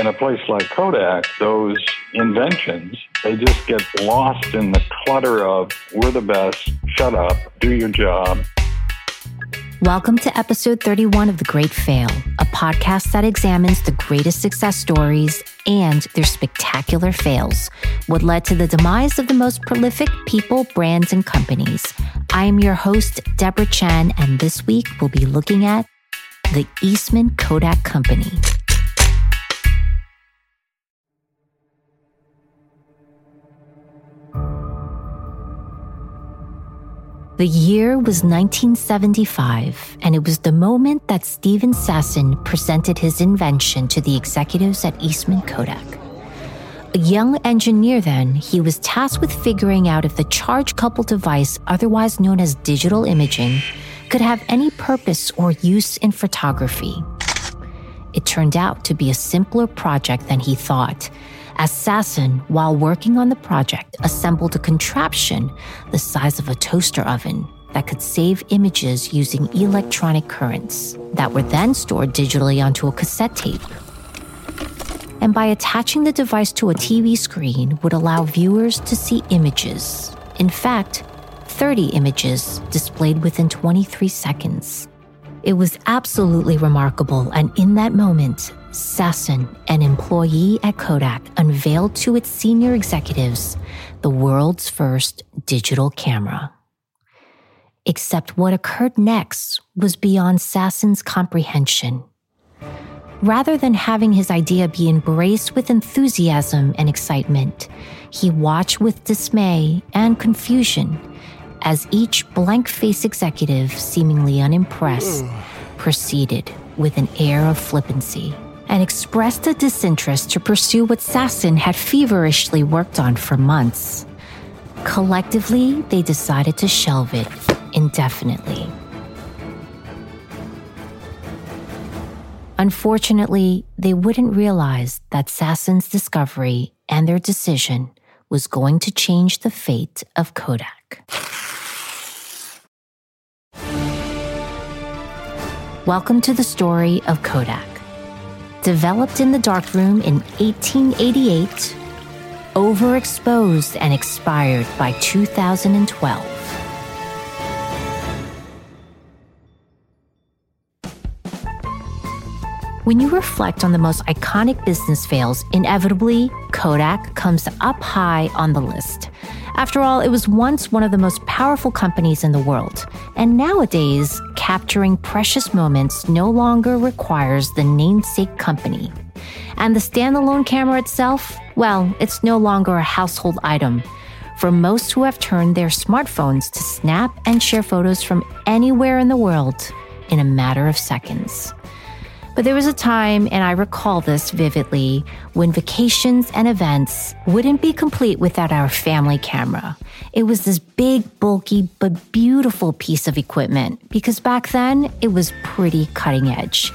In a place like Kodak, those inventions, they just get lost in the clutter of we're the best, shut up, do your job. Welcome to episode 31 of The Great Fail, a podcast that examines the greatest success stories and their spectacular fails, what led to the demise of the most prolific people, brands, and companies. I am your host, Deborah Chen, and this week we'll be looking at the Eastman Kodak Company. The year was 1975, and it was the moment that Steven Sasson presented his invention to the executives at Eastman Kodak. A young engineer then, he was tasked with figuring out if the charge coupled device, otherwise known as digital imaging, could have any purpose or use in photography. It turned out to be a simpler project than he thought, as Sasson, while working on the project, assembled a contraption the size of a toaster oven that could save images using electronic currents that were then stored digitally onto a cassette tape. And by attaching the device to a TV screen would allow viewers to see images. In fact, 30 images displayed within 23 seconds. It was absolutely remarkable, and in that moment, Sasson, an employee at Kodak, unveiled to its senior executives the world's first digital camera. Except what occurred next was beyond Sasson's comprehension. Rather than having his idea be embraced with enthusiasm and excitement, he watched with dismay and confusion as each blank faced executive, seemingly unimpressed, proceeded with an air of flippancy and expressed a disinterest to pursue what Sasson had feverishly worked on for months. Collectively, they decided to shelve it indefinitely. Unfortunately, they wouldn't realize that Sasson's discovery and their decision was going to change the fate of Kodak. Welcome to the story of Kodak. Developed in the darkroom in 1888, overexposed and expired by 2012. When you reflect on the most iconic business fails, inevitably, Kodak comes up high on the list. After all, it was once one of the most powerful companies in the world. And nowadays, capturing precious moments no longer requires the namesake company. And the standalone camera itself, well, it's no longer a household item. For most who have turned their smartphones to snap and share photos from anywhere in the world in a matter of seconds. But there was a time, and I recall this vividly, when vacations and events wouldn't be complete without our family camera. It was this big, bulky, but beautiful piece of equipment because back then it was pretty cutting edge.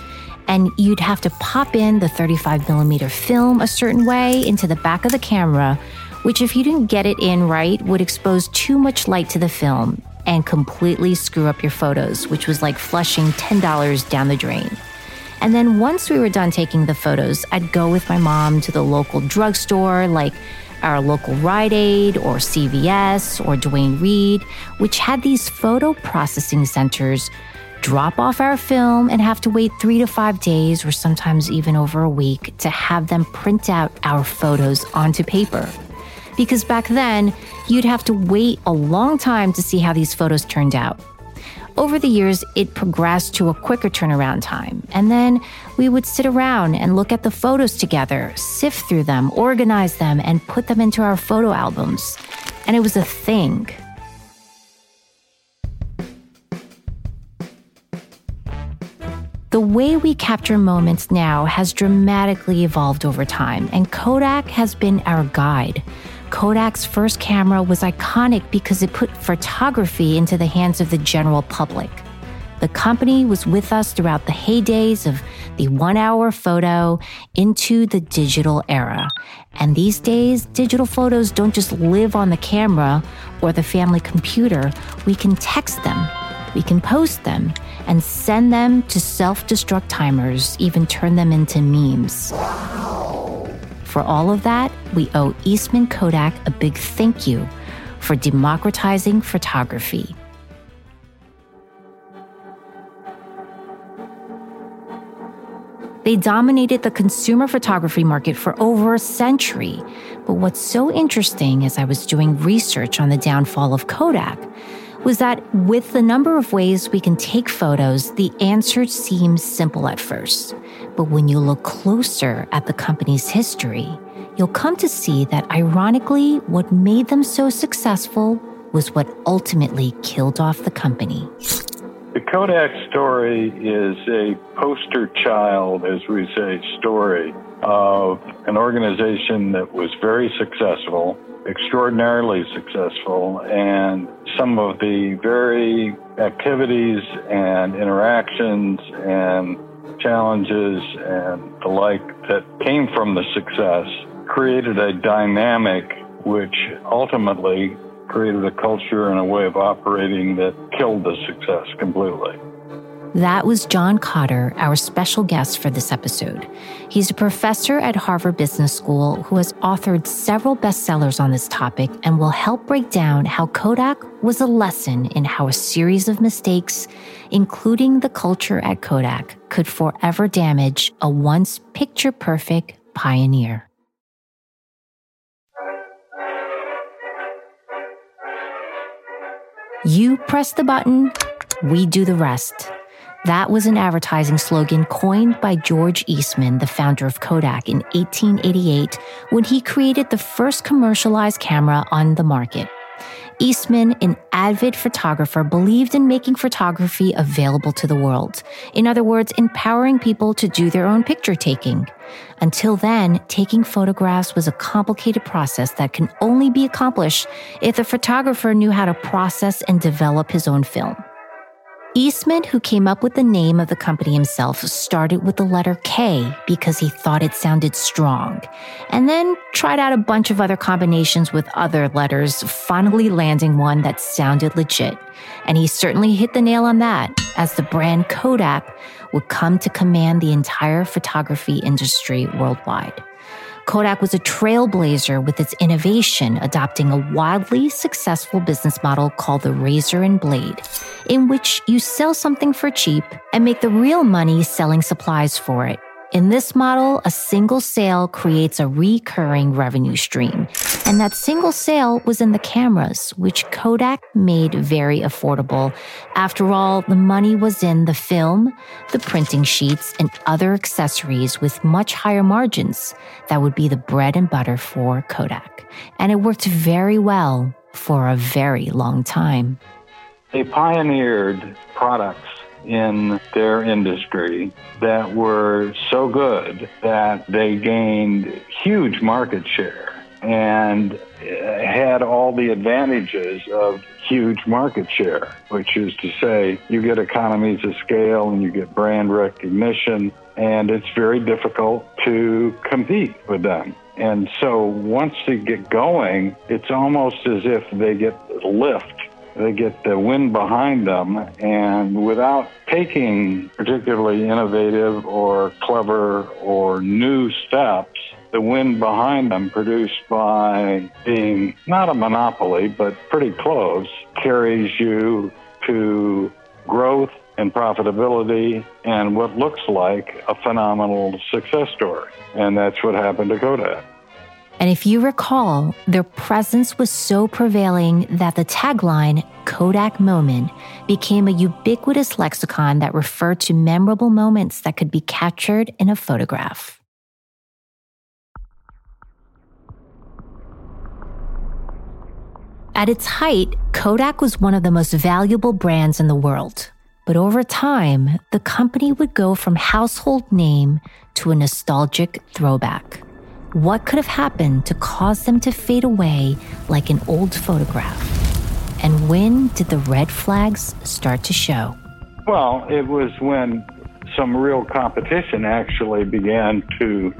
And you'd have to pop in the 35 millimeter film a certain way into the back of the camera, which, if you didn't get it in right, would expose too much light to the film and completely screw up your photos, which was like flushing $10 down the drain. And then once we were done taking the photos, I'd go with my mom to the local drugstore, like our local Rite Aid or CVS or Duane Reade, which had these photo processing centers drop off our film and have to wait three to five days or sometimes even over a week to have them print out our photos onto paper. Because back then, you'd have to wait a long time to see how these photos turned out. Over the years, it progressed to a quicker turnaround time, and then we would sit around and look at the photos together, sift through them, organize them, and put them into our photo albums. And it was a thing. The way we capture moments now has dramatically evolved over time, and Kodak has been our guide. Kodak's first camera was iconic because it put photography into the hands of the general public. The company was with us throughout the heydays of the one hour photo into the digital era. And these days, digital photos don't just live on the camera or the family computer, we can text them, we can post them, and send them to self destruct timers, even turn them into memes. For all of that, we owe Eastman Kodak a big thank you for democratizing photography. They dominated the consumer photography market for over a century. But what's so interesting as I was doing research on the downfall of Kodak was that with the number of ways we can take photos, the answer seems simple at first. But when you look closer at the company's history, you'll come to see that ironically, what made them so successful was what ultimately killed off the company. The Kodak story is a poster child, as we say, story of an organization that was very successful, extraordinarily successful, and some of the very activities and interactions and challenges and the like that came from the success created a dynamic which ultimately created a culture and a way of operating that killed the success completely. That was John Kotter, our special guest for this episode. He's a professor at Harvard Business School who has authored several bestsellers on this topic and will help break down how Kodak was a lesson in how a series of mistakes, including the culture at Kodak, could forever damage a once picture perfect pioneer. You press the button, we do the rest. That was an advertising slogan coined by George Eastman, the founder of Kodak, in 1888 when he created the first commercialized camera on the market. Eastman, an avid photographer, believed in making photography available to the world. In other words, empowering people to do their own picture taking. Until then, taking photographs was a complicated process that can only be accomplished if the photographer knew how to process and develop his own film. Eastman, who came up with the name of the company himself, started with the letter K because he thought it sounded strong, and then tried out a bunch of other combinations with other letters, finally landing one that sounded legit. And he certainly hit the nail on that, as the brand Kodak would come to command the entire photography industry worldwide. Kodak was a trailblazer with its innovation, adopting a wildly successful business model called the razor and blade, in which you sell something for cheap and make the real money selling supplies for it. In this model, a single sale creates a recurring revenue stream. And that single sale was in the cameras, which Kodak made very affordable. After all, the money was in the film, the printing sheets, and other accessories with much higher margins. That would be the bread and butter for Kodak. And it worked very well for a very long time. They pioneered products in their industry that were so good that they gained huge market share and uh, had all the advantages of huge market share, which is to say, you get economies of scale and you get brand recognition, and it's very difficult to compete with them. And so once they get going, it's almost as if they get lift they get the wind behind them, and without taking particularly innovative or clever or new steps, the wind behind them produced by being not a monopoly, but pretty close, carries you to growth and profitability and what looks like a phenomenal success story. And that's what happened to Kodak. And if you recall, their presence was so prevailing that the tagline, Kodak Moment, became a ubiquitous lexicon that referred to memorable moments that could be captured in a photograph. At its height, Kodak was one of the most valuable brands in the world. But over time, the company would go from household name to a nostalgic throwback. What could have happened to cause them to fade away like an old photograph? And when did the red flags start to show? Well, it was when some real competition actually began to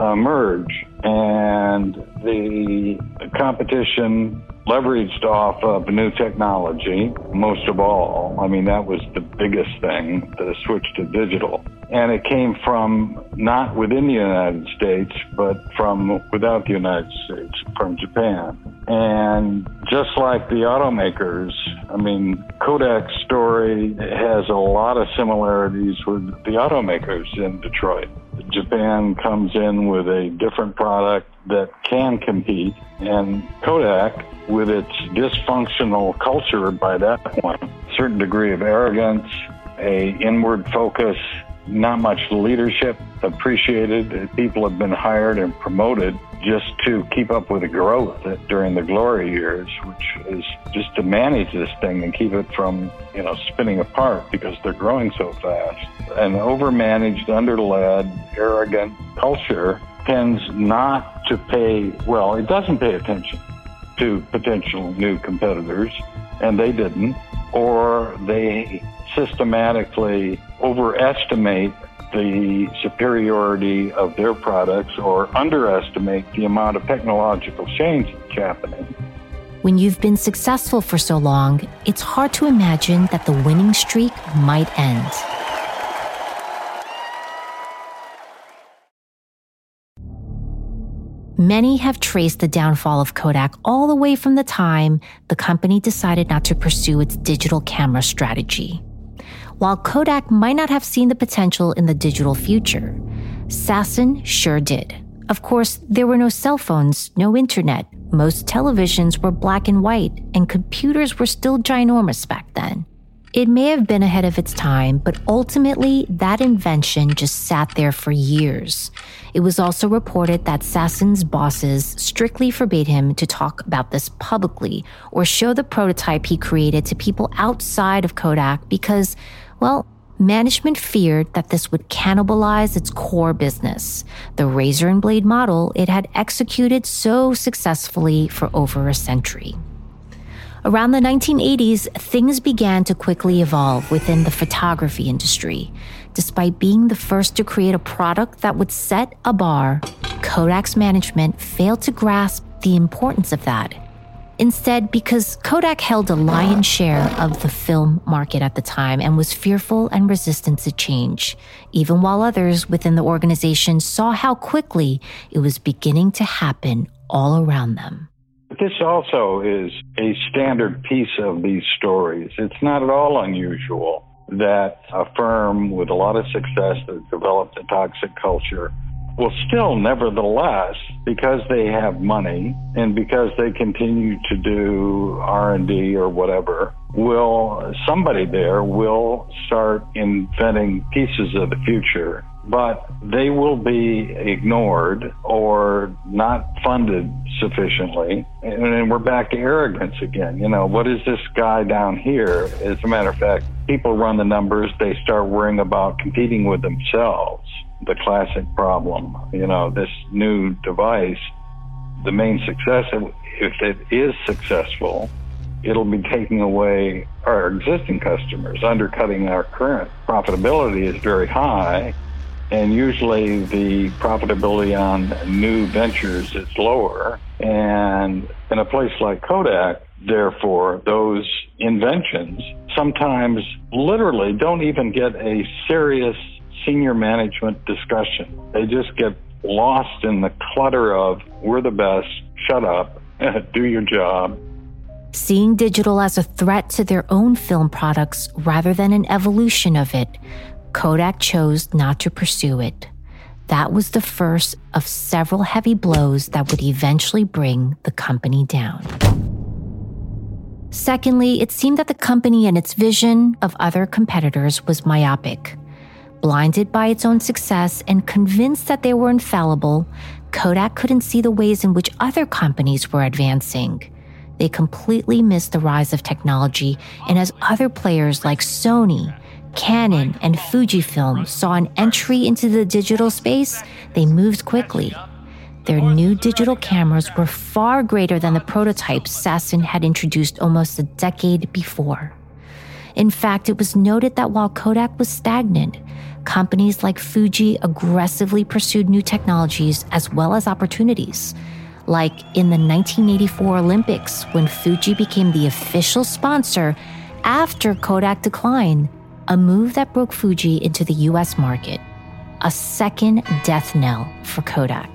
uh, emerge, and the competition leveraged off of new technology, most of all. I mean, that was the biggest thing, the switch to digital. And it came from not within the United States, but from without the United States, from Japan. And just like the automakers, I mean, Kodak's story has a lot of similarities with the automakers in Detroit. Japan comes in with a different product that can compete, and Kodak, with its dysfunctional culture by that point, certain degree of arrogance, a inward focus, not much leadership appreciated. People have been hired and promoted just to keep up with the growth during the glory years, which is just to manage this thing and keep it from, you know, spinning apart because they're growing so fast. An overmanaged, underled, arrogant culture tends not to pay, well, it doesn't pay attention to potential new competitors, and they didn't, or they systematically overestimate the superiority of their products or underestimate the amount of technological change that's happening. When you've been successful for so long, it's hard to imagine that the winning streak might end. Many have traced the downfall of Kodak all the way from the time the company decided not to pursue its digital camera strategy. While Kodak might not have seen the potential in the digital future, Sasson sure did. Of course, there were no cell phones, no internet. Most televisions were black and white, and computers were still ginormous back then. It may have been ahead of its time, but ultimately, that invention just sat there for years. It was also reported that Sasson's bosses strictly forbade him to talk about this publicly or show the prototype he created to people outside of Kodak because, well, management feared that this would cannibalize its core business, the razor and blade model it had executed so successfully for over a century. Around the 1980s, things began to quickly evolve within the photography industry. Despite being the first to create a product that would set a bar, Kodak's management failed to grasp the importance of that. Instead, because Kodak held a lion's share of the film market at the time and was fearful and resistant to change, even while others within the organization saw how quickly it was beginning to happen all around them. This also is a standard piece of these stories. It's not at all unusual that a firm with a lot of success that developed a toxic culture will still nevertheless because they have money and because they continue to do R&D or whatever will somebody there will start inventing pieces of the future but they will be ignored or not funded sufficiently. And then we're back to arrogance again. You know, what is this guy down here? As a matter of fact, people run the numbers, they start worrying about competing with themselves. The classic problem. You know, this new device, the main success, if it is successful, it'll be taking away our existing customers, undercutting our current profitability is very high and usually the profitability on new ventures is lower. And in a place like Kodak, therefore, those inventions sometimes literally don't even get a serious senior management discussion. They just get lost in the clutter of, we're the best, shut up, do your job. Seeing digital as a threat to their own film products rather than an evolution of it, Kodak chose not to pursue it. That was the first of several heavy blows that would eventually bring the company down. Secondly, it seemed that the company and its vision of other competitors was myopic. Blinded by its own success and convinced that they were infallible, Kodak couldn't see the ways in which other companies were advancing. They completely missed the rise of technology, and as other players like Sony, Canon, and Fujifilm saw an entry into the digital space, they moved quickly. Their new digital cameras were far greater than the prototypes Sasson had introduced almost a decade before. In fact, it was noted that while Kodak was stagnant, companies like Fuji aggressively pursued new technologies as well as opportunities. Like in the 1984 Olympics, when Fuji became the official sponsor after Kodak declined, a move that broke Fuji into the US market, a second death knell for Kodak.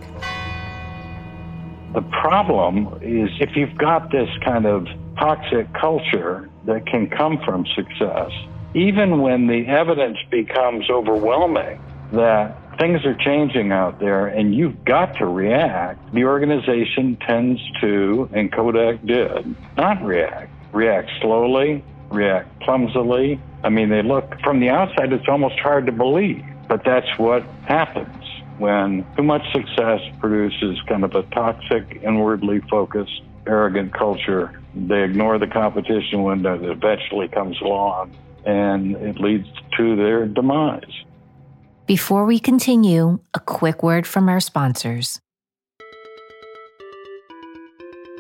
The problem is if you've got this kind of toxic culture that can come from success, even when the evidence becomes overwhelming that things are changing out there and you've got to react, the organization tends to, and Kodak did, not react. React slowly, react clumsily. I mean, they look from the outside, it's almost hard to believe, but that's what happens when too much success produces kind of a toxic, inwardly focused, arrogant culture. They ignore the competition when it eventually comes along, and it leads to their demise. Before we continue, a quick word from our sponsors.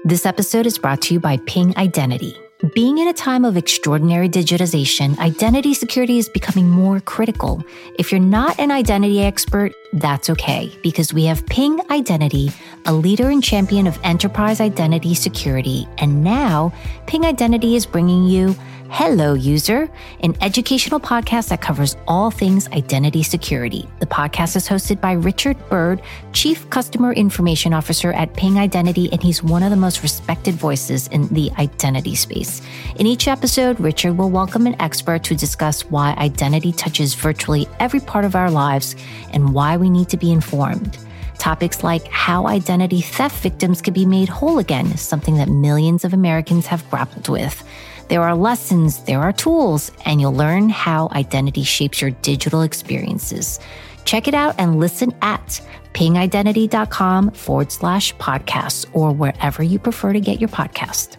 This episode is brought to you by Ping Identity. Being in a time of extraordinary digitization, identity security is becoming more critical. If you're not an identity expert, that's okay, because we have Ping Identity, a leader and champion of enterprise identity security. And now, Ping Identity is bringing you Hello, User, an educational podcast that covers all things identity security. The podcast is hosted by Richard Bird, Chief Customer Information Officer at Ping Identity, and he's one of the most respected voices in the identity space. In each episode, Richard will welcome an expert to discuss why identity touches virtually every part of our lives and why we need to be informed. Topics like how identity theft victims can be made whole again, is something that millions of Americans have grappled with. There are lessons, there are tools, and you'll learn how identity shapes your digital experiences. Check it out and listen at pingidentity.com forward slash podcasts or wherever you prefer to get your podcast.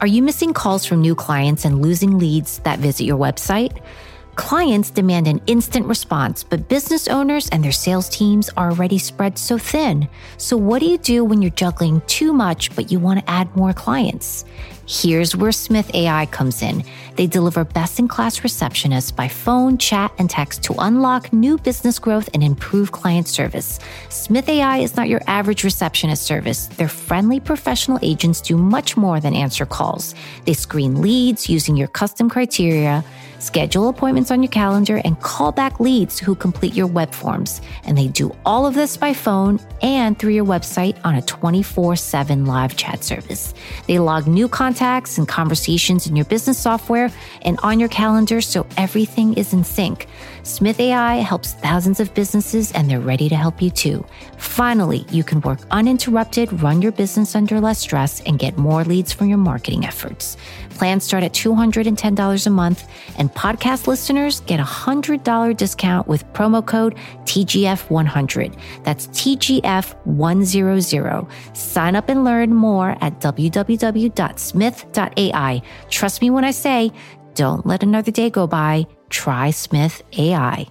Are you missing calls from new clients and losing leads that visit your website? Clients demand an instant response, but business owners and their sales teams are already spread so thin. So, what do you do when you're juggling too much, but you want to add more clients? Here's where Smith AI comes in. They deliver best in class receptionists by phone, chat, and text to unlock new business growth and improve client service. Smith AI is not your average receptionist service. Their friendly professional agents do much more than answer calls. They screen leads using your custom criteria schedule appointments on your calendar, and call back leads who complete your web forms. And they do all of this by phone and through your website on a 24 7 live chat service. They log new contacts and conversations in your business software and on your calendar so everything is in sync. Smith AI helps thousands of businesses and they're ready to help you too. Finally, you can work uninterrupted, run your business under less stress, and get more leads from your marketing efforts. Plans start at $210 a month, and podcast listeners get a $100 discount with promo code TGF100. That's TGF100. Sign up and learn more at www.smith.ai. Trust me when I say, don't let another day go by. Try Smith AI.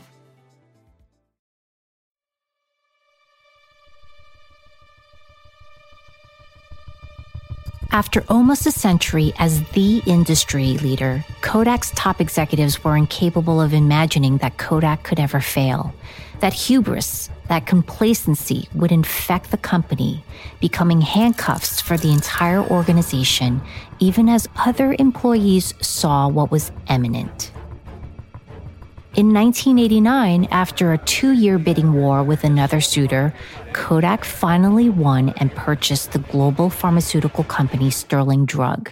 After almost a century as the industry leader, Kodak's top executives were incapable of imagining that Kodak could ever fail. That hubris, that complacency would infect the company, becoming handcuffs for the entire organization, even as other employees saw what was imminent. In 1989, after a two year bidding war with another suitor, Kodak finally won and purchased the global pharmaceutical company Sterling Drug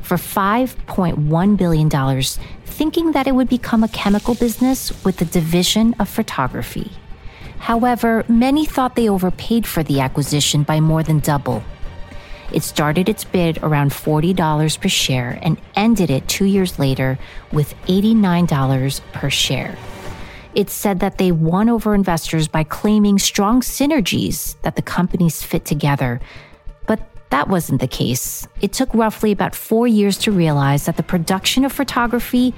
for $5.1 billion, thinking that it would become a chemical business with the division of photography. However, many thought they overpaid for the acquisition by more than double. It started its bid around $40 per share and ended it two years later with $89 per share. It said that they won over investors by claiming strong synergies that the companies fit together. But that wasn't the case. It took roughly about four years to realize that the production of photography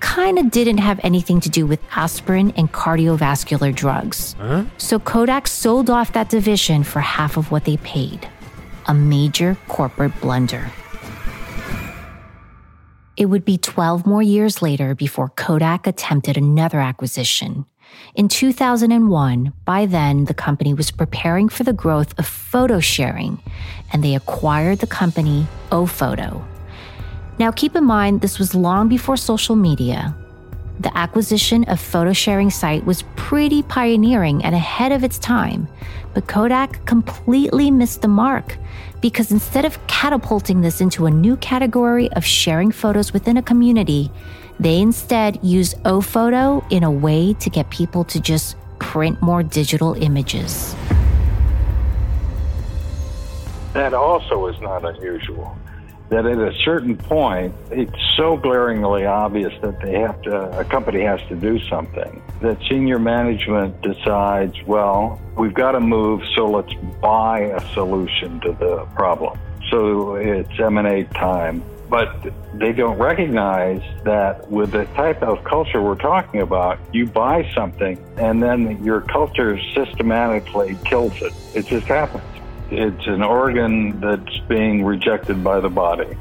kind of didn't have anything to do with aspirin and cardiovascular drugs. Huh? So Kodak sold off that division for half of what they paid a major corporate blunder. It would be 12 more years later before Kodak attempted another acquisition. In 2001, by then, the company was preparing for the growth of photo sharing, and they acquired the company Ofoto. Now, keep in mind, this was long before social media, the acquisition of photo sharing site was pretty pioneering and ahead of its time, but Kodak completely missed the mark because instead of catapulting this into a new category of sharing photos within a community, they instead used Ofoto in a way to get people to just print more digital images. That also is not unusual that at a certain point, it's so glaringly obvious that they have to, a company has to do something, that senior management decides, well, we've got to move, so let's buy a solution to the problem. So it's M&A time. But they don't recognize that with the type of culture we're talking about, you buy something and then your culture systematically kills it. It just happens. It's an organ that's being rejected by the body.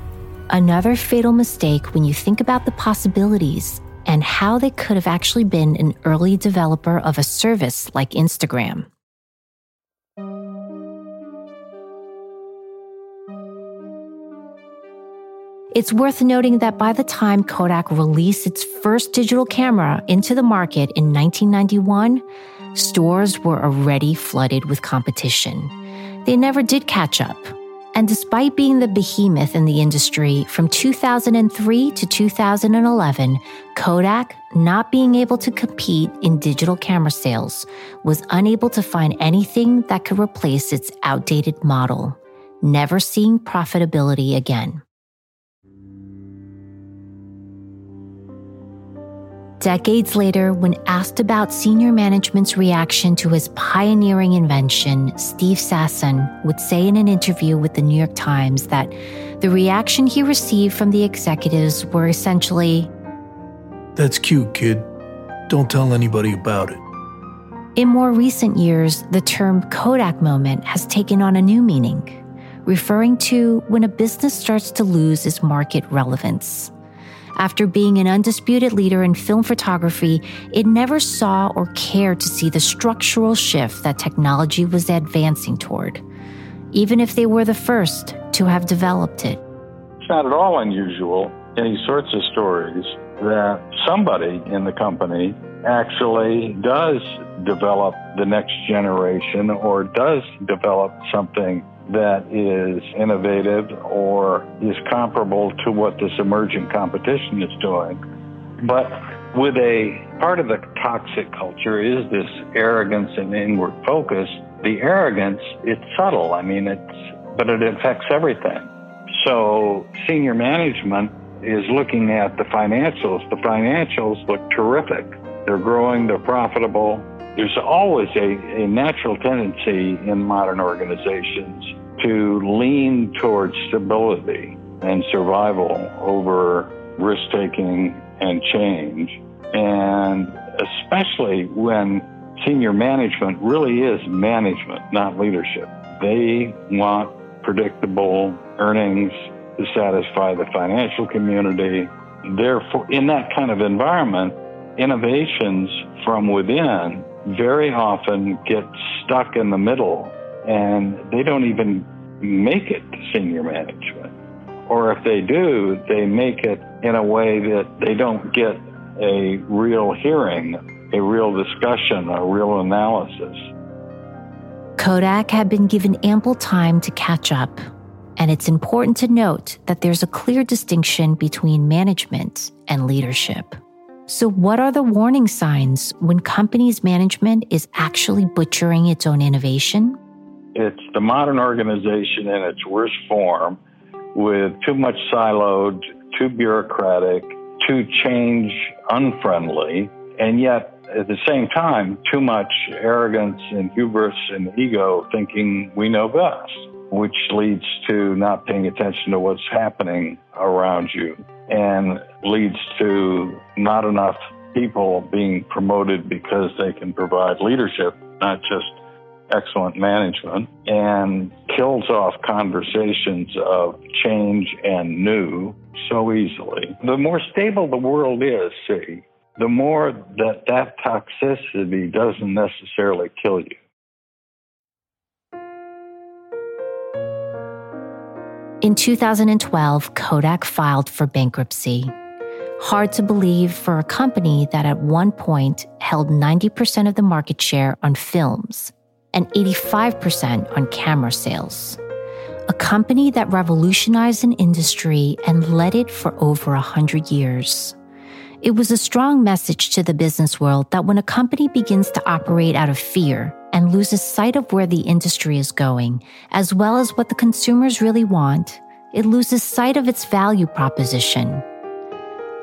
Another fatal mistake when you think about the possibilities and how they could have actually been an early developer of a service like Instagram. It's worth noting that by the time Kodak released its first digital camera into the market in 1991, stores were already flooded with competition they never did catch up. And despite being the behemoth in the industry from 2003 to 2011, Kodak, not being able to compete in digital camera sales, was unable to find anything that could replace its outdated model, never seeing profitability again. Decades later, when asked about senior management's reaction to his pioneering invention, Steve Sasson would say in an interview with the New York Times that the reaction he received from the executives were essentially That's cute, kid. Don't tell anybody about it. In more recent years, the term Kodak moment has taken on a new meaning, referring to when a business starts to lose its market relevance. After being an undisputed leader in film photography, it never saw or cared to see the structural shift that technology was advancing toward, even if they were the first to have developed it. It's not at all unusual in these sorts of stories that somebody in the company actually does develop the next generation or does develop something that is innovative or is comparable to what this emerging competition is doing. But with a part of the toxic culture is this arrogance and inward focus. The arrogance, it's subtle. I mean, it's, but it affects everything. So senior management is looking at the financials. The financials look terrific. They're growing, they're profitable, there's always a, a natural tendency in modern organizations to lean towards stability and survival over risk taking and change. And especially when senior management really is management, not leadership. They want predictable earnings to satisfy the financial community. Therefore, in that kind of environment, innovations from within very often get stuck in the middle and they don't even make it to senior management. Or if they do, they make it in a way that they don't get a real hearing, a real discussion, a real analysis. Kodak had been given ample time to catch up, and it's important to note that there's a clear distinction between management and leadership. So, what are the warning signs when companies' management is actually butchering its own innovation? It's the modern organization in its worst form with too much siloed, too bureaucratic, too change unfriendly, and yet at the same time, too much arrogance and hubris and ego thinking we know best, which leads to not paying attention to what's happening around you and leads to not enough people being promoted because they can provide leadership, not just excellent management, and kills off conversations of change and new so easily. The more stable the world is, see, the more that that toxicity doesn't necessarily kill you. In 2012, Kodak filed for bankruptcy. Hard to believe for a company that at one point held 90% of the market share on films and 85% on camera sales. A company that revolutionized an industry and led it for over 100 years. It was a strong message to the business world that when a company begins to operate out of fear and loses sight of where the industry is going, as well as what the consumers really want, it loses sight of its value proposition.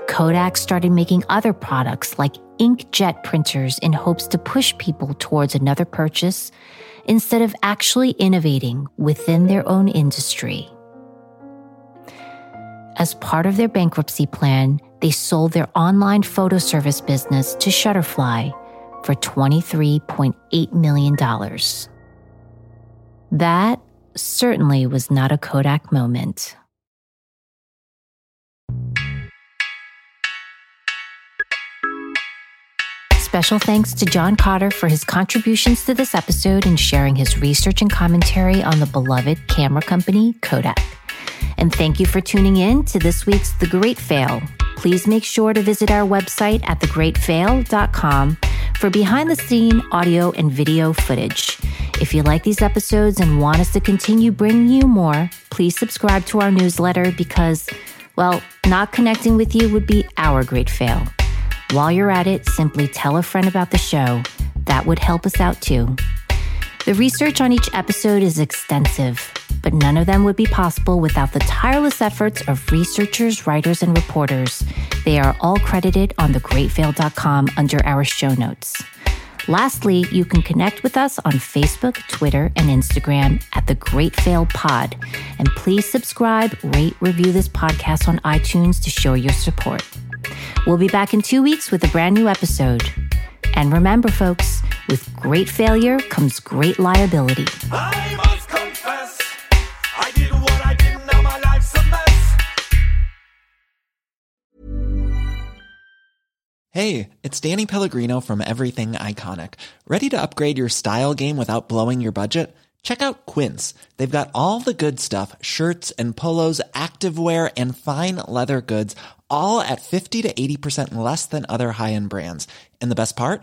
Kodak started making other products like inkjet printers in hopes to push people towards another purchase instead of actually innovating within their own industry. As part of their bankruptcy plan, they sold their online photo service business to Shutterfly for $23.8 million. That certainly was not a Kodak moment. Special thanks to John Kotter for his contributions to this episode and sharing his research and commentary on the beloved camera company Kodak. And thank you for tuning in to this week's The Great Fail. Please make sure to visit our website at thegreatfail.com for behind the scene audio and video footage. If you like these episodes and want us to continue bringing you more, please subscribe to our newsletter because, well, not connecting with you would be our great fail. While you're at it, simply tell a friend about the show. That would help us out too. The research on each episode is extensive, but none of them would be possible without the tireless efforts of researchers, writers, and reporters. They are all credited on thegreatfail.com under our show notes. Lastly, you can connect with us on Facebook, Twitter, and Instagram at The Great Fail Pod. And please subscribe, rate, review this podcast on iTunes to show your support. We'll be back in two weeks with a brand new episode. And remember, folks, with great failure comes great liability. I must confess, I did what I did, now my life's a mess. Hey, it's Danny Pellegrino from Everything Iconic. Ready to upgrade your style game without blowing your budget? Check out Quince. They've got all the good stuff shirts and polos, activewear, and fine leather goods, all at 50 to 80% less than other high end brands. And the best part?